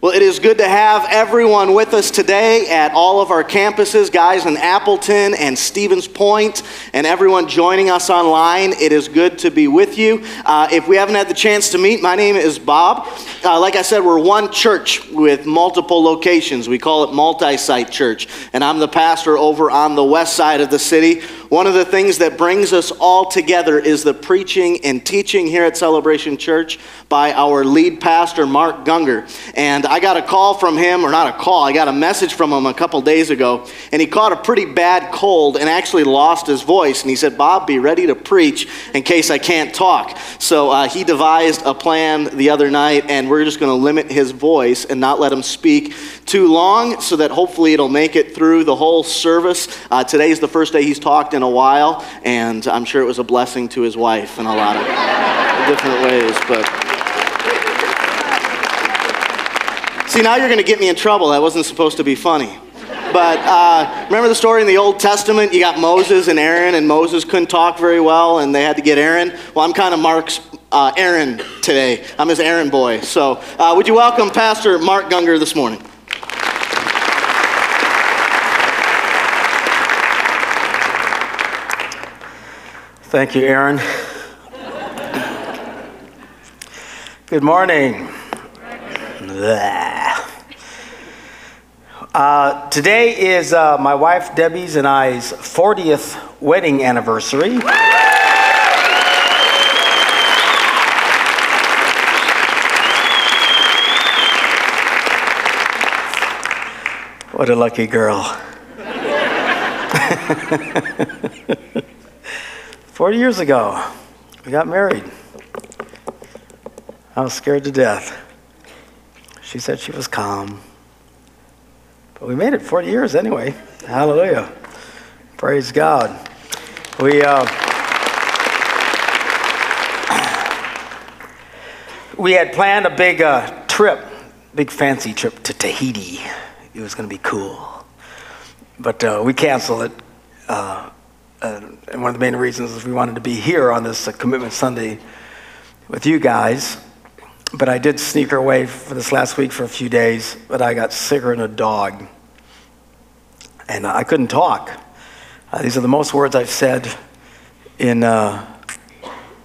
Well, it is good to have everyone with us today at all of our campuses, guys in Appleton and Stevens Point, and everyone joining us online. It is good to be with you. Uh, if we haven't had the chance to meet, my name is Bob. Uh, like I said, we're one church with multiple locations. We call it multi site church, and I'm the pastor over on the west side of the city. One of the things that brings us all together is the preaching and teaching here at Celebration Church by our lead pastor, Mark Gungor. And I got a call from him, or not a call, I got a message from him a couple days ago, and he caught a pretty bad cold and actually lost his voice. And he said, Bob, be ready to preach in case I can't talk. So uh, he devised a plan the other night, and we're just going to limit his voice and not let him speak too long so that hopefully it'll make it through the whole service. Uh, today's the first day he's talked in a while, and I'm sure it was a blessing to his wife in a lot of different ways. But See, now you're going to get me in trouble. That wasn't supposed to be funny. But uh, remember the story in the Old Testament? You got Moses and Aaron, and Moses couldn't talk very well, and they had to get Aaron. Well, I'm kind of Mark's uh, Aaron today. I'm his Aaron boy. So, uh, would you welcome Pastor Mark Gungor this morning? Thank you, Aaron. Good morning. Uh, today is uh, my wife Debbie's and I's 40th wedding anniversary. What a lucky girl. 40 years ago, we got married. I was scared to death. She said she was calm. But we made it 40 years anyway. Hallelujah. Praise God. We, uh, we had planned a big uh, trip, big fancy trip to Tahiti. It was going to be cool. But uh, we canceled it. Uh, and one of the main reasons is we wanted to be here on this uh, Commitment Sunday with you guys. But I did sneak away for this last week for a few days, but I got sicker than a dog. And I couldn't talk. Uh, these are the most words I've said in uh,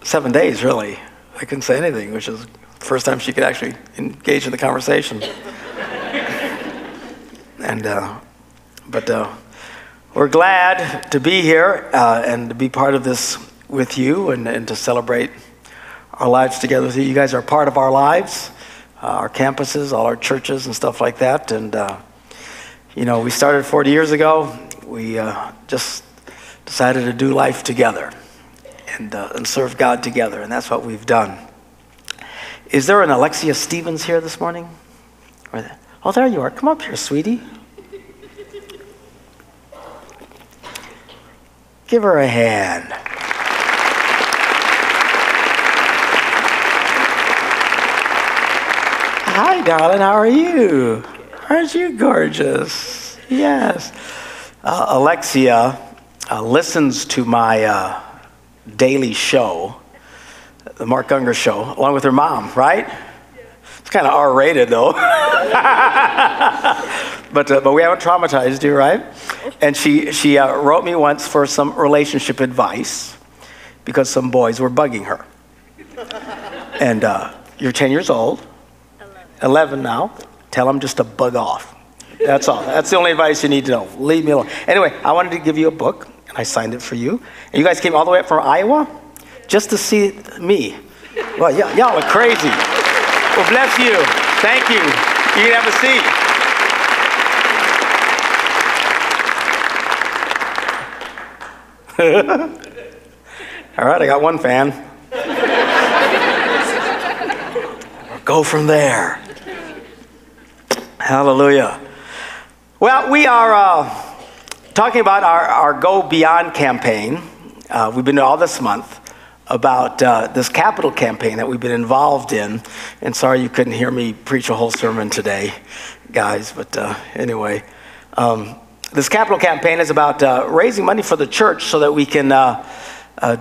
seven days, really. I couldn't say anything, which is the first time she could actually engage in the conversation. and, uh, but uh, we're glad to be here uh, and to be part of this with you and, and to celebrate our lives together with you. You guys are part of our lives, uh, our campuses, all our churches, and stuff like that. And, uh, you know, we started 40 years ago. We uh, just decided to do life together and, uh, and serve God together, and that's what we've done. Is there an Alexia Stevens here this morning? Oh, there you are. Come up here, sweetie. Give her a hand. Hi, darling. How are you? Aren't you gorgeous? Yes. Uh, Alexia uh, listens to my uh, daily show, the Mark Gungor Show, along with her mom, right? It's kind of R rated, though. but, uh, but we haven't traumatized you, right? And she, she uh, wrote me once for some relationship advice because some boys were bugging her. And uh, you're 10 years old 11 now. Tell them just to bug off. That's all. That's the only advice you need to know. Leave me alone. Anyway, I wanted to give you a book, and I signed it for you. And you guys came all the way up from Iowa just to see me. Well, y- y'all are crazy. Well, bless you. Thank you. You can have a seat. all right, I got one fan. Go from there. Hallelujah. Well, we are uh, talking about our, our Go Beyond campaign. Uh, we've been all this month about uh, this capital campaign that we've been involved in. And sorry you couldn't hear me preach a whole sermon today, guys, but uh, anyway. Um, this capital campaign is about uh, raising money for the church so that we can uh,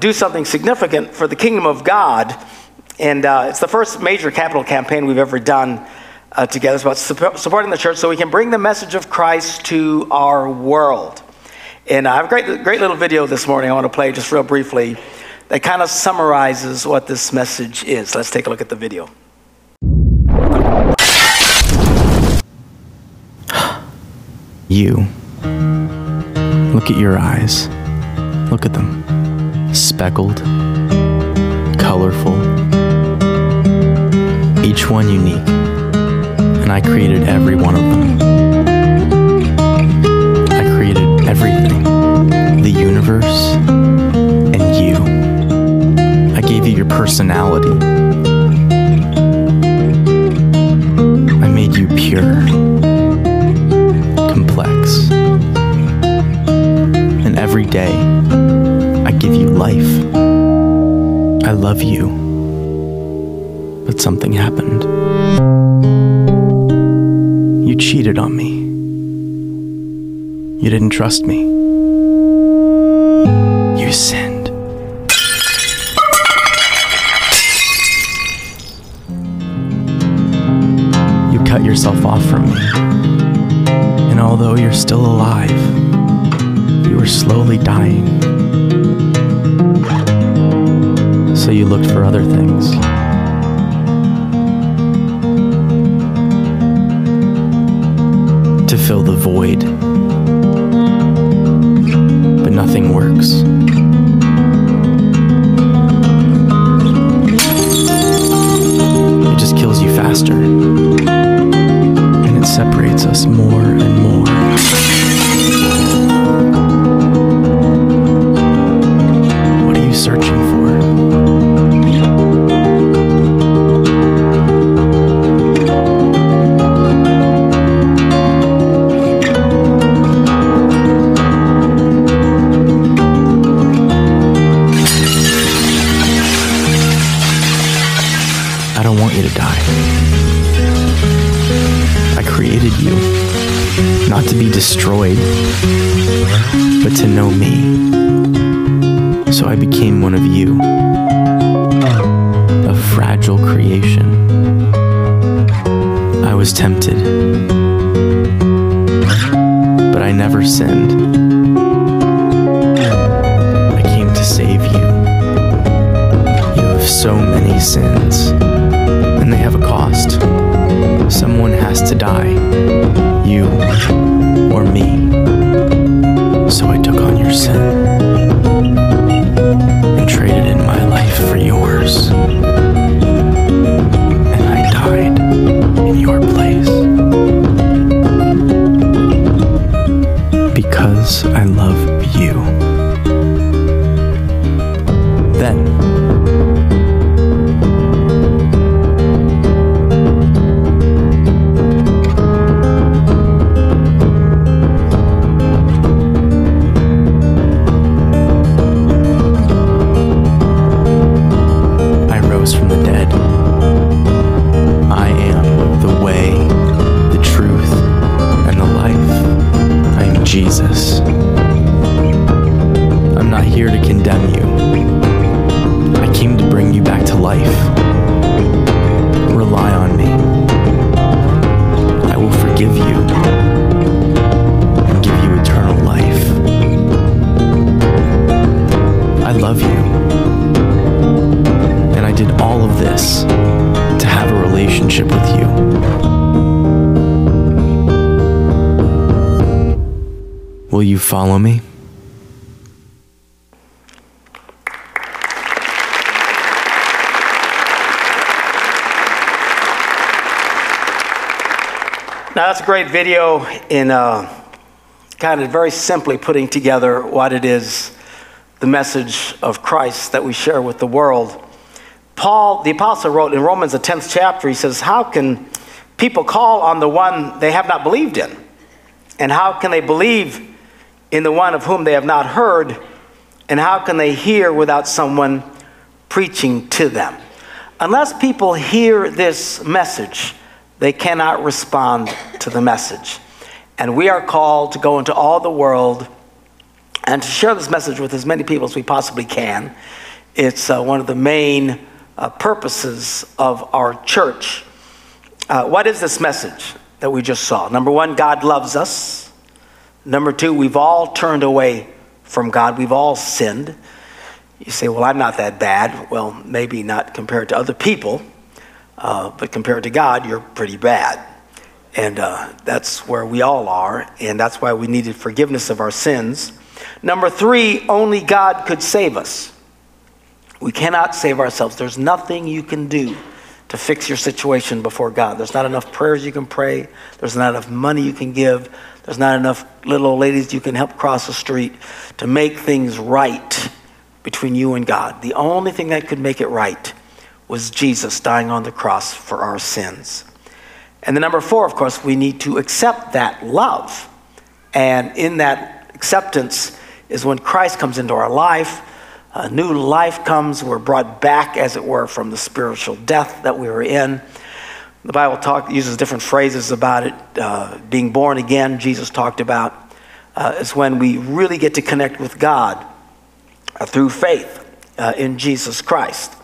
do something significant for the kingdom of God. And it's the first major capital campaign we've ever done uh, together. It's about support, supporting the church so we can bring the message of Christ to our world. And I have a great, great little video this morning I want to play just real briefly that kind of summarizes what this message is. Let's take a look at the video. You. Look at your eyes. Look at them. Speckled, colorful, each one unique. And I created every one of them. I created everything the universe and you. I gave you your personality. I made you pure day, I give you life. I love you. But something happened. You cheated on me. You didn't trust me. You sinned. Faster many sins, and they have a cost. Someone has to die, you or me. So I took on your sin and traded in my life for yours. Follow me? Now, that's a great video in uh, kind of very simply putting together what it is the message of Christ that we share with the world. Paul, the apostle, wrote in Romans, the 10th chapter, he says, How can people call on the one they have not believed in? And how can they believe in the one of whom they have not heard? And how can they hear without someone preaching to them? Unless people hear this message, they cannot respond to the message. And we are called to go into all the world and to share this message with as many people as we possibly can. It's uh, one of the main uh, purposes of our church. Uh, what is this message that we just saw? Number one, God loves us. Number two, we've all turned away from God, we've all sinned. You say, well, I'm not that bad. Well, maybe not compared to other people, uh, but compared to God, you're pretty bad. And uh, that's where we all are, and that's why we needed forgiveness of our sins. Number three, only God could save us. We cannot save ourselves. There's nothing you can do to fix your situation before God. There's not enough prayers you can pray. There's not enough money you can give. There's not enough little old ladies you can help cross the street to make things right between you and God. The only thing that could make it right was Jesus dying on the cross for our sins. And the number four, of course, we need to accept that love. And in that acceptance is when Christ comes into our life. A new life comes. We're brought back, as it were, from the spiritual death that we were in. The Bible talk, uses different phrases about it. Uh, being born again, Jesus talked about, uh, is when we really get to connect with God uh, through faith uh, in Jesus Christ.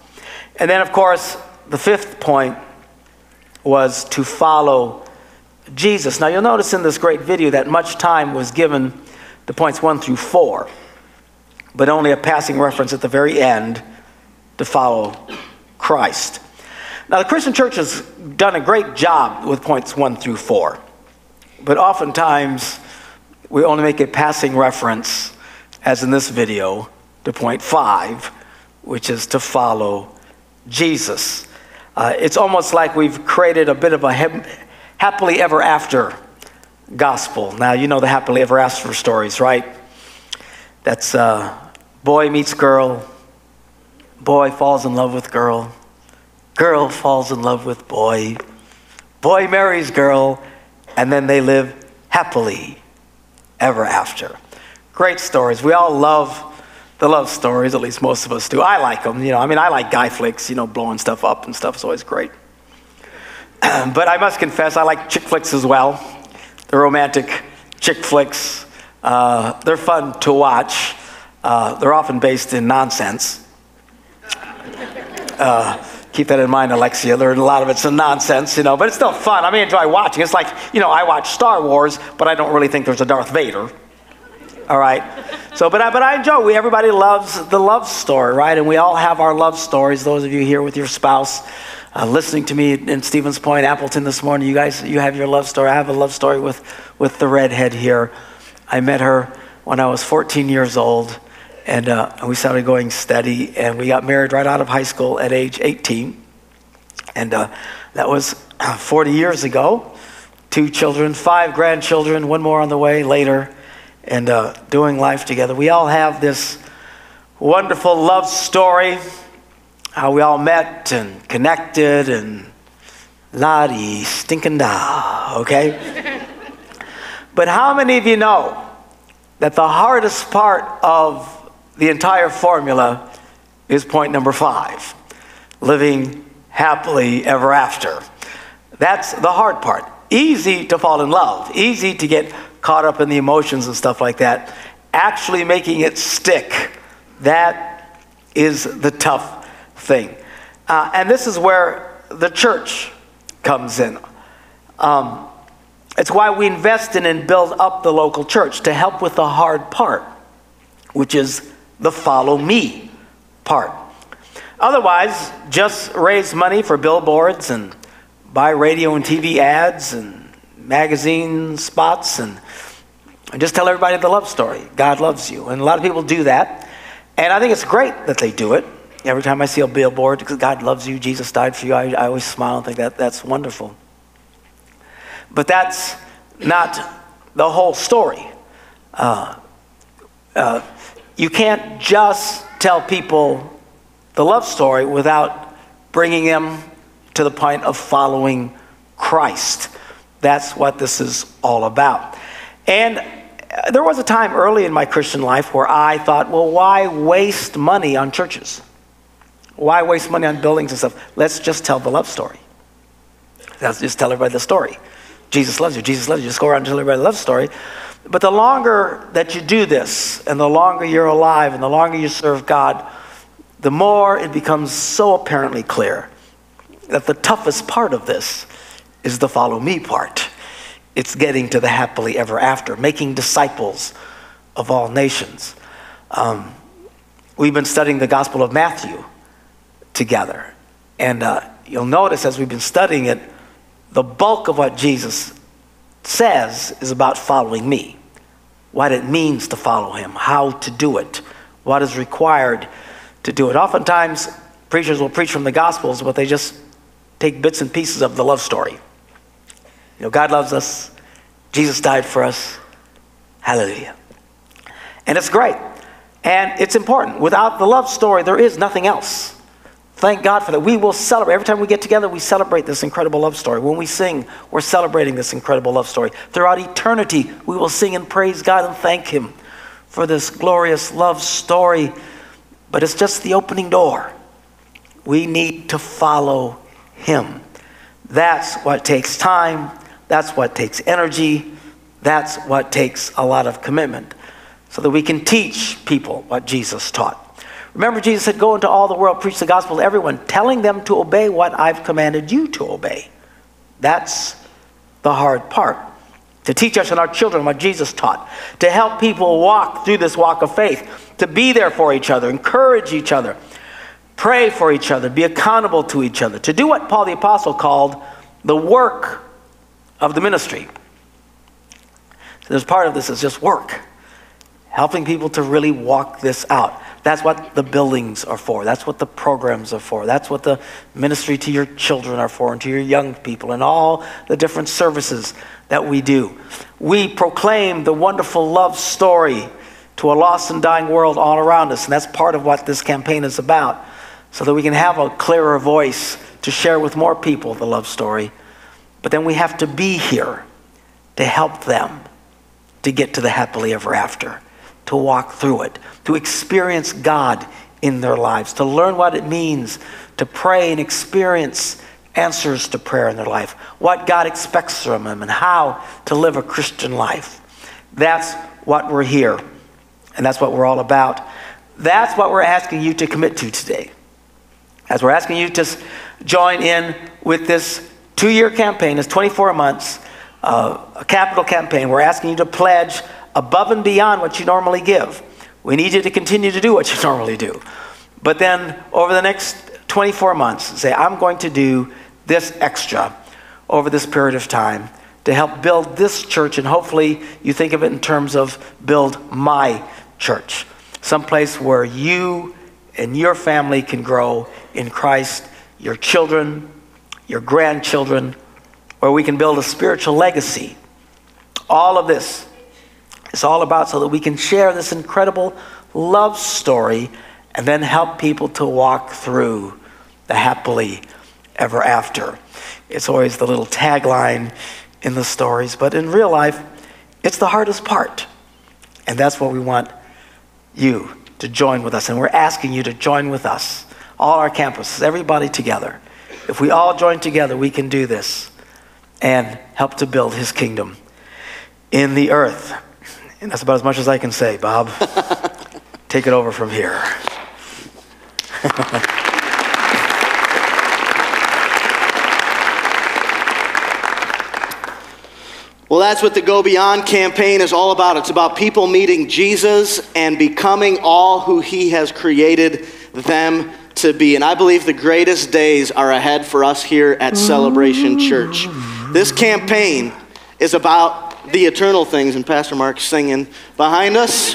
And then, of course, the fifth point was to follow Jesus. Now, you'll notice in this great video that much time was given to points one through four, but only a passing reference at the very end to follow Christ. Now, the Christian church has done a great job with points one through four, but oftentimes we only make a passing reference, as in this video, to point five, which is to follow Jesus. Uh, it's almost like we've created a bit of a happily ever after gospel. Now, you know the happily ever after stories, right? That's uh, boy meets girl, boy falls in love with girl, girl falls in love with boy, boy marries girl, and then they live happily ever after. Great stories. We all love the love stories, at least most of us do. I like them. You know, I mean, I like guy flicks, you know, blowing stuff up and stuff is always great. but I must confess, I like chick flicks as well. The romantic chick flicks. Uh, they're fun to watch. Uh, they're often based in nonsense. Uh, keep that in mind, Alexia. There, a lot of it's in nonsense, you know, but it's still fun. I mean, enjoy watching. It's like, you know, I watch Star Wars, but I don't really think there's a Darth Vader. All right. So, but I, but I enjoy. We everybody loves the love story, right? And we all have our love stories. Those of you here with your spouse, uh, listening to me in Stevens Point, Appleton this morning, you guys, you have your love story. I have a love story with with the redhead here. I met her when I was 14 years old, and uh, we started going steady, and we got married right out of high school at age 18, and uh, that was 40 years ago. Two children, five grandchildren, one more on the way later and uh, doing life together. We all have this wonderful love story, how we all met and connected and la stinking da, okay? but how many of you know that the hardest part of the entire formula is point number five living happily ever after? That's the hard part. Easy to fall in love, easy to get caught up in the emotions and stuff like that. Actually making it stick, that is the tough thing. Uh, and this is where the church comes in. Um, it's why we invest in and build up the local church to help with the hard part, which is the follow me part. Otherwise, just raise money for billboards and buy radio and TV ads and magazine spots and, and just tell everybody the love story. God loves you. And a lot of people do that. And I think it's great that they do it. Every time I see a billboard, God loves you, Jesus died for you, I, I always smile and think that that's wonderful. But that's not the whole story. Uh, uh, you can't just tell people the love story without bringing them to the point of following Christ. That's what this is all about. And uh, there was a time early in my Christian life where I thought, well, why waste money on churches? Why waste money on buildings and stuff? Let's just tell the love story. Let's just tell everybody the story. Jesus loves you. Jesus loves you. Just go around and tell everybody the love story. But the longer that you do this, and the longer you're alive, and the longer you serve God, the more it becomes so apparently clear that the toughest part of this is the follow me part. It's getting to the happily ever after, making disciples of all nations. Um, we've been studying the Gospel of Matthew together. And uh, you'll notice as we've been studying it, the bulk of what Jesus says is about following me, what it means to follow him, how to do it, what is required to do it. Oftentimes, preachers will preach from the Gospels, but they just take bits and pieces of the love story. You know, God loves us, Jesus died for us. Hallelujah. And it's great. And it's important. Without the love story, there is nothing else. Thank God for that. We will celebrate. Every time we get together, we celebrate this incredible love story. When we sing, we're celebrating this incredible love story. Throughout eternity, we will sing and praise God and thank Him for this glorious love story. But it's just the opening door. We need to follow Him. That's what takes time. That's what takes energy. That's what takes a lot of commitment so that we can teach people what Jesus taught. Remember, Jesus said, Go into all the world, preach the gospel to everyone, telling them to obey what I've commanded you to obey. That's the hard part. To teach us and our children what Jesus taught, to help people walk through this walk of faith, to be there for each other, encourage each other, pray for each other, be accountable to each other, to do what Paul the Apostle called the work of the ministry. So there's part of this is just work, helping people to really walk this out. That's what the buildings are for. That's what the programs are for. That's what the ministry to your children are for and to your young people and all the different services that we do. We proclaim the wonderful love story to a lost and dying world all around us. And that's part of what this campaign is about, so that we can have a clearer voice to share with more people the love story. But then we have to be here to help them to get to the happily ever after to walk through it, to experience God in their lives, to learn what it means to pray and experience answers to prayer in their life, what God expects from them, and how to live a Christian life. That's what we're here, and that's what we're all about. That's what we're asking you to commit to today. As we're asking you to join in with this two year campaign, it's 24 months, uh, a capital campaign. We're asking you to pledge above and beyond what you normally give. We need you to continue to do what you normally do. But then over the next 24 months, say, I'm going to do this extra over this period of time to help build this church. And hopefully you think of it in terms of build my church, someplace where you and your family can grow in Christ, your children, your grandchildren, where we can build a spiritual legacy. All of this it's all about so that we can share this incredible love story and then help people to walk through the happily ever after. It's always the little tagline in the stories, but in real life, it's the hardest part. And that's what we want you to join with us. And we're asking you to join with us, all our campuses, everybody together. If we all join together, we can do this and help to build his kingdom in the earth. And that's about as much as I can say, Bob. Take it over from here. Well, that's what the Go Beyond campaign is all about. It's about people meeting Jesus and becoming all who he has created them to be. And I believe the greatest days are ahead for us here at Celebration Church. This campaign is about the eternal things, and Pastor Mark's singing behind us.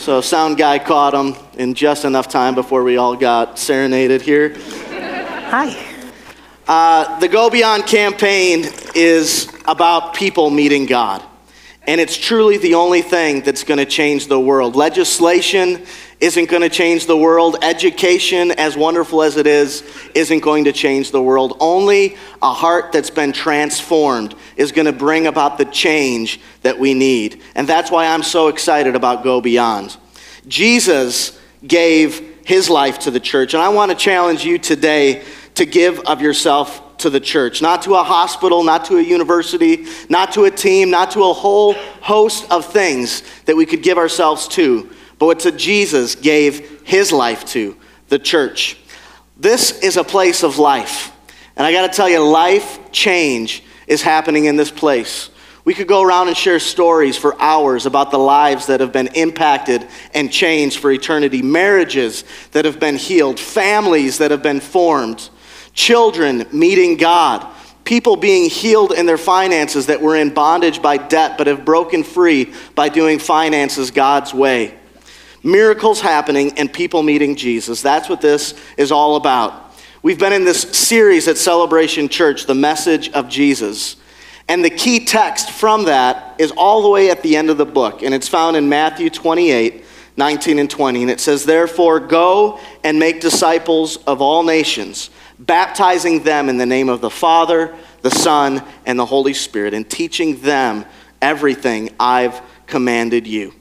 So, sound guy caught him in just enough time before we all got serenaded here. Hi. Uh, the Go Beyond campaign is about people meeting God. And it's truly the only thing that's going to change the world. Legislation isn't going to change the world. Education, as wonderful as it is, isn't going to change the world. Only a heart that's been transformed is going to bring about the change that we need. And that's why I'm so excited about Go Beyond. Jesus gave his life to the church. And I want to challenge you today to give of yourself to the church, not to a hospital, not to a university, not to a team, not to a whole host of things that we could give ourselves to but what Jesus gave his life to, the church. This is a place of life. And I got to tell you, life change is happening in this place. We could go around and share stories for hours about the lives that have been impacted and changed for eternity, marriages that have been healed, families that have been formed, children meeting God, people being healed in their finances that were in bondage by debt but have broken free by doing finances God's way. Miracles happening and people meeting Jesus. That's what this is all about. We've been in this series at Celebration Church, The Message of Jesus. And the key text from that is all the way at the end of the book, and it's found in Matthew 28 19 and 20. And it says, Therefore, go and make disciples of all nations baptizing them in the name of the Father, the Son, and the Holy Spirit, and teaching them everything I've commanded you.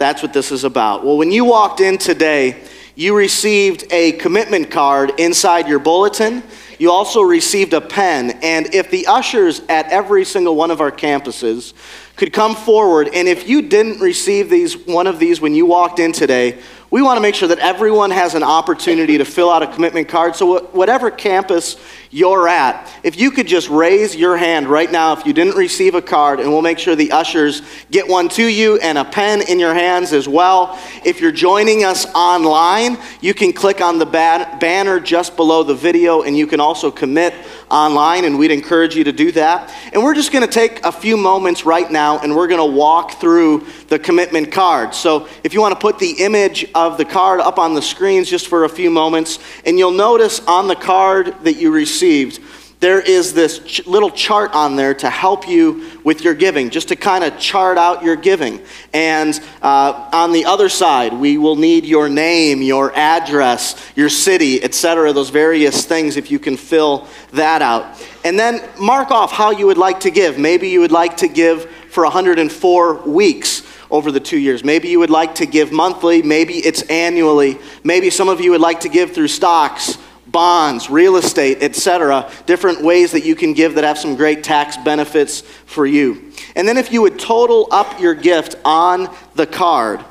That's what this is about. Well, when you walked in today, you received a commitment card inside your bulletin. You also received a pen. And if the ushers at every single one of our campuses could come forward, and if you didn't receive these, one of these when you walked in today, we want to make sure that everyone has an opportunity to fill out a commitment card. So, whatever campus you're at, if you could just raise your hand right now if you didn't receive a card, and we'll make sure the ushers get one to you and a pen in your hands as well. If you're joining us online, you can click on the banner just below the video, and you can also commit online, and we'd encourage you to do that. And we're just going to take a few moments right now, and we're going to walk through the commitment card. So if you want to put the image of the card up on the screens just for a few moments, and you'll notice on the card that you received, there is this ch- little chart on there to help you with your giving, just to kind of chart out your giving. And uh, on the other side, we will need your name, your address, your city, etc., those various things if you can fill that out. And then mark off how you would like to give. Maybe you would like to give for 104 weeks over the two years. Maybe you would like to give monthly, maybe it's annually. Maybe some of you would like to give through stocks bonds, real estate, etc. Different ways that you can give that have some great tax benefits for you. And then if you would total up your gift on the card,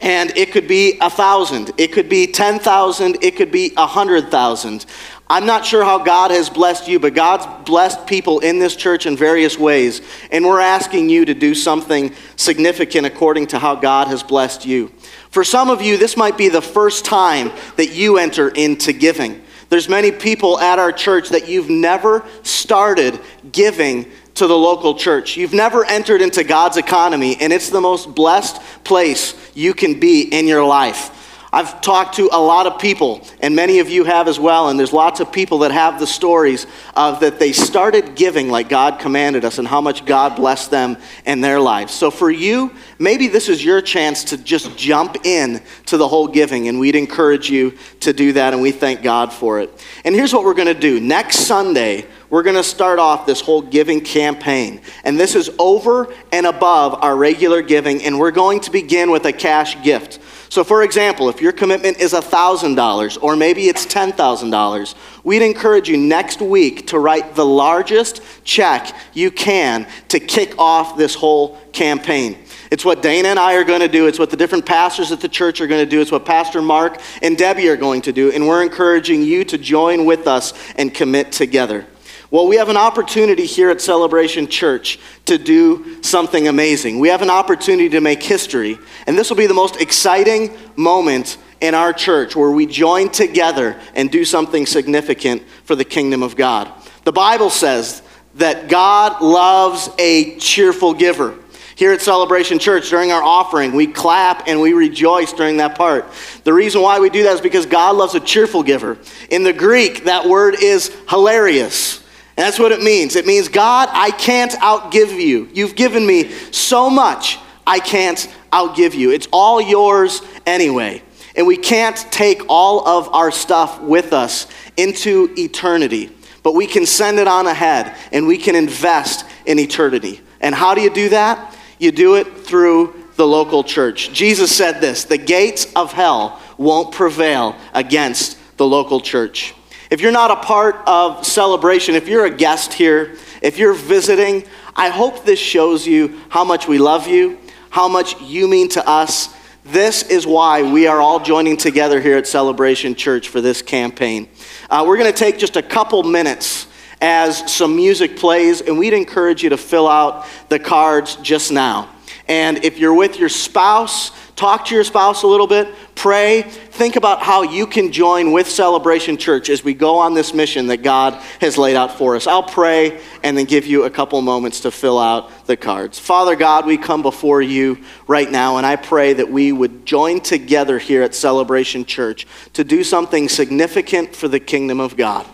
and it could be a thousand, it could be ten thousand, it could be a hundred thousand. I'm not sure how God has blessed you, but God's blessed people in this church in various ways. And we're asking you to do something significant according to how God has blessed you. For some of you, this might be the first time that you enter into giving. There's many people at our church that you've never started giving to the local church. You've never entered into God's economy, and it's the most blessed place you can be in your life. I've talked to a lot of people, and many of you have as well, and there's lots of people that have the stories of that they started giving like God commanded us and how much God blessed them in their lives. So for you, maybe this is your chance to just jump in to the whole giving, and we'd encourage you to do that, and we thank God for it. And here's what we're going to do. Next Sunday, we're going to start off this whole giving campaign. And this is over and above our regular giving, and we're going to begin with a cash gift. So, for example, if your commitment is $1,000 or maybe it's $10,000, we'd encourage you next week to write the largest check you can to kick off this whole campaign. It's what Dana and I are going to do. It's what the different pastors at the church are going to do. It's what Pastor Mark and Debbie are going to do. And we're encouraging you to join with us and commit together. Well, we have an opportunity here at Celebration Church to do something amazing. We have an opportunity to make history, and this will be the most exciting moment in our church where we join together and do something significant for the kingdom of God. The Bible says that God loves a cheerful giver. Here at Celebration Church, during our offering, we clap and we rejoice during that part. The reason why we do that is because God loves a cheerful giver. In the Greek, that word is hilarious. And that's what it means. It means, God, I can't outgive you. You've given me so much, I can't outgive you. It's all yours anyway. And we can't take all of our stuff with us into eternity, but we can send it on ahead and we can invest in eternity. And how do you do that? You do it through the local church. Jesus said this the gates of hell won't prevail against the local church. If you're not a part of celebration, if you're a guest here, if you're visiting, I hope this shows you how much we love you, how much you mean to us, This is why we are all joining together here at Celebration Church for this campaign. Uh, we're going to take just a couple minutes as some music plays, and we'd encourage you to fill out the cards just now. And if you're with your spouse, talk to your spouse a little bit, pray, think about how you can join with Celebration Church as we go on this mission that God has laid out for us. I'll pray and then give you a couple moments to fill out the cards. Father God, we come before you right now, and I pray that we would join together here at Celebration Church to do something significant for the kingdom of God.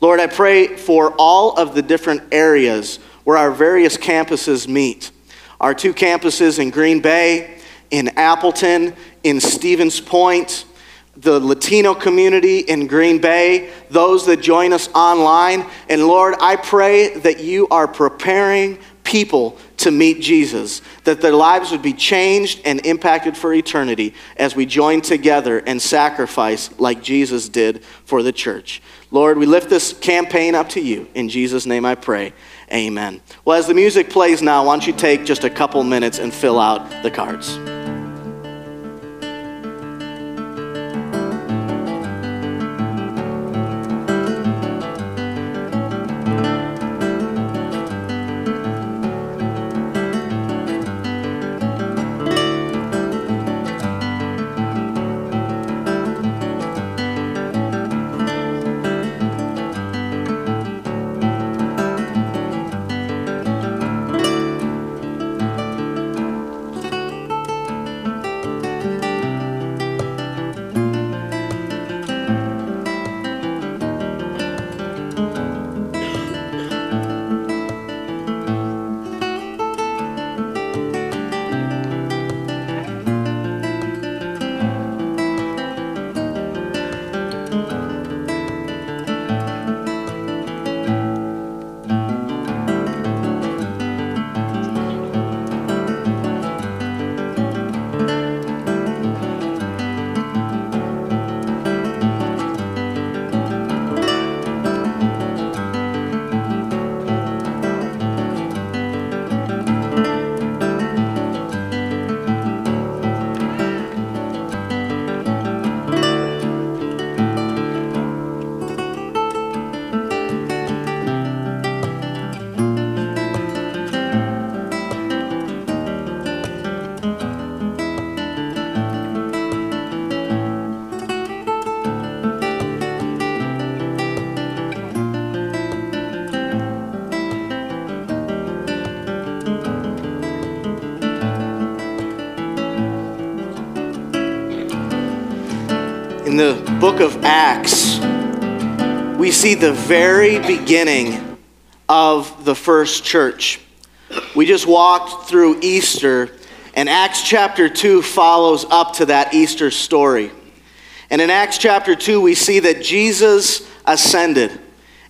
Lord, I pray for all of the different areas where our various campuses meet. Our two campuses in Green Bay, in Appleton, in Stevens Point, the Latino community in Green Bay, those that join us online. And Lord, I pray that you are preparing people to meet Jesus, that their lives would be changed and impacted for eternity as we join together and sacrifice like Jesus did for the church. Lord, we lift this campaign up to you. In Jesus' name I pray. Amen. Well, as the music plays now, why don't you take just a couple minutes and fill out the cards? In the book of Acts, we see the very beginning of the first church. We just walked through Easter, and Acts chapter 2 follows up to that Easter story. And in Acts chapter 2, we see that Jesus ascended.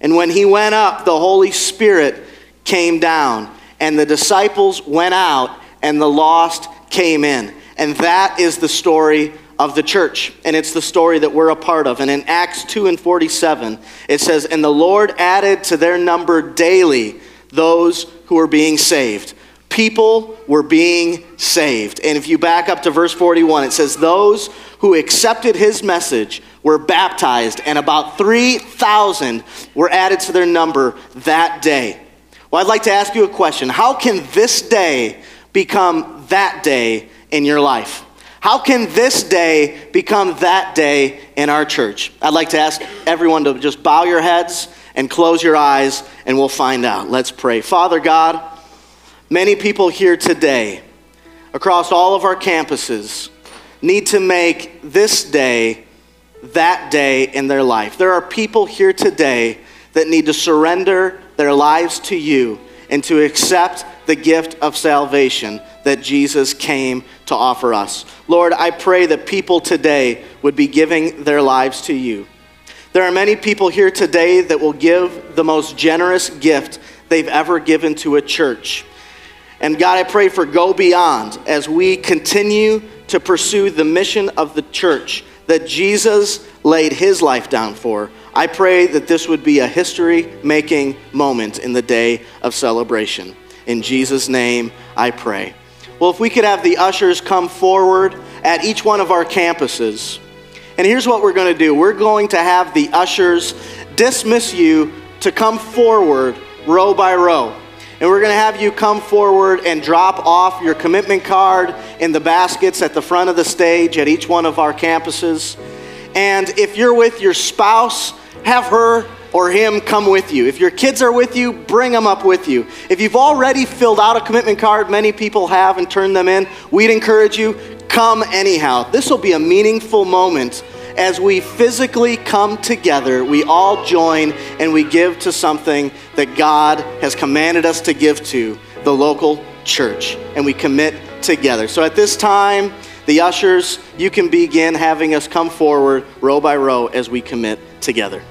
And when he went up, the Holy Spirit came down, and the disciples went out, and the lost came in. And that is the story of the church, and it's the story that we're a part of. And in Acts 2 and 47, it says, And the Lord added to their number daily those who were being saved. People were being saved. And if you back up to verse 41, it says, Those who accepted his message were baptized, and about 3,000 were added to their number that day. Well, I'd like to ask you a question How can this day become that day in your life? How can this day become that day in our church? I'd like to ask everyone to just bow your heads and close your eyes, and we'll find out. Let's pray. Father God, many people here today, across all of our campuses, need to make this day that day in their life. There are people here today that need to surrender their lives to you and to accept the gift of salvation that Jesus came to offer us. Lord, I pray that people today would be giving their lives to you. There are many people here today that will give the most generous gift they've ever given to a church. And God, I pray for go beyond as we continue to pursue the mission of the church that Jesus laid his life down for. I pray that this would be a history making moment in the day of celebration. In Jesus' name, I pray. Well, if we could have the ushers come forward at each one of our campuses. And here's what we're going to do we're going to have the ushers dismiss you to come forward row by row. And we're going to have you come forward and drop off your commitment card in the baskets at the front of the stage at each one of our campuses. And if you're with your spouse, have her or him come with you. If your kids are with you, bring them up with you. If you've already filled out a commitment card, many people have and turned them in, we'd encourage you, come anyhow. This will be a meaningful moment as we physically come together, we all join and we give to something that God has commanded us to give to the local church. And we commit together. So at this time, the ushers, you can begin having us come forward row by row as we commit together.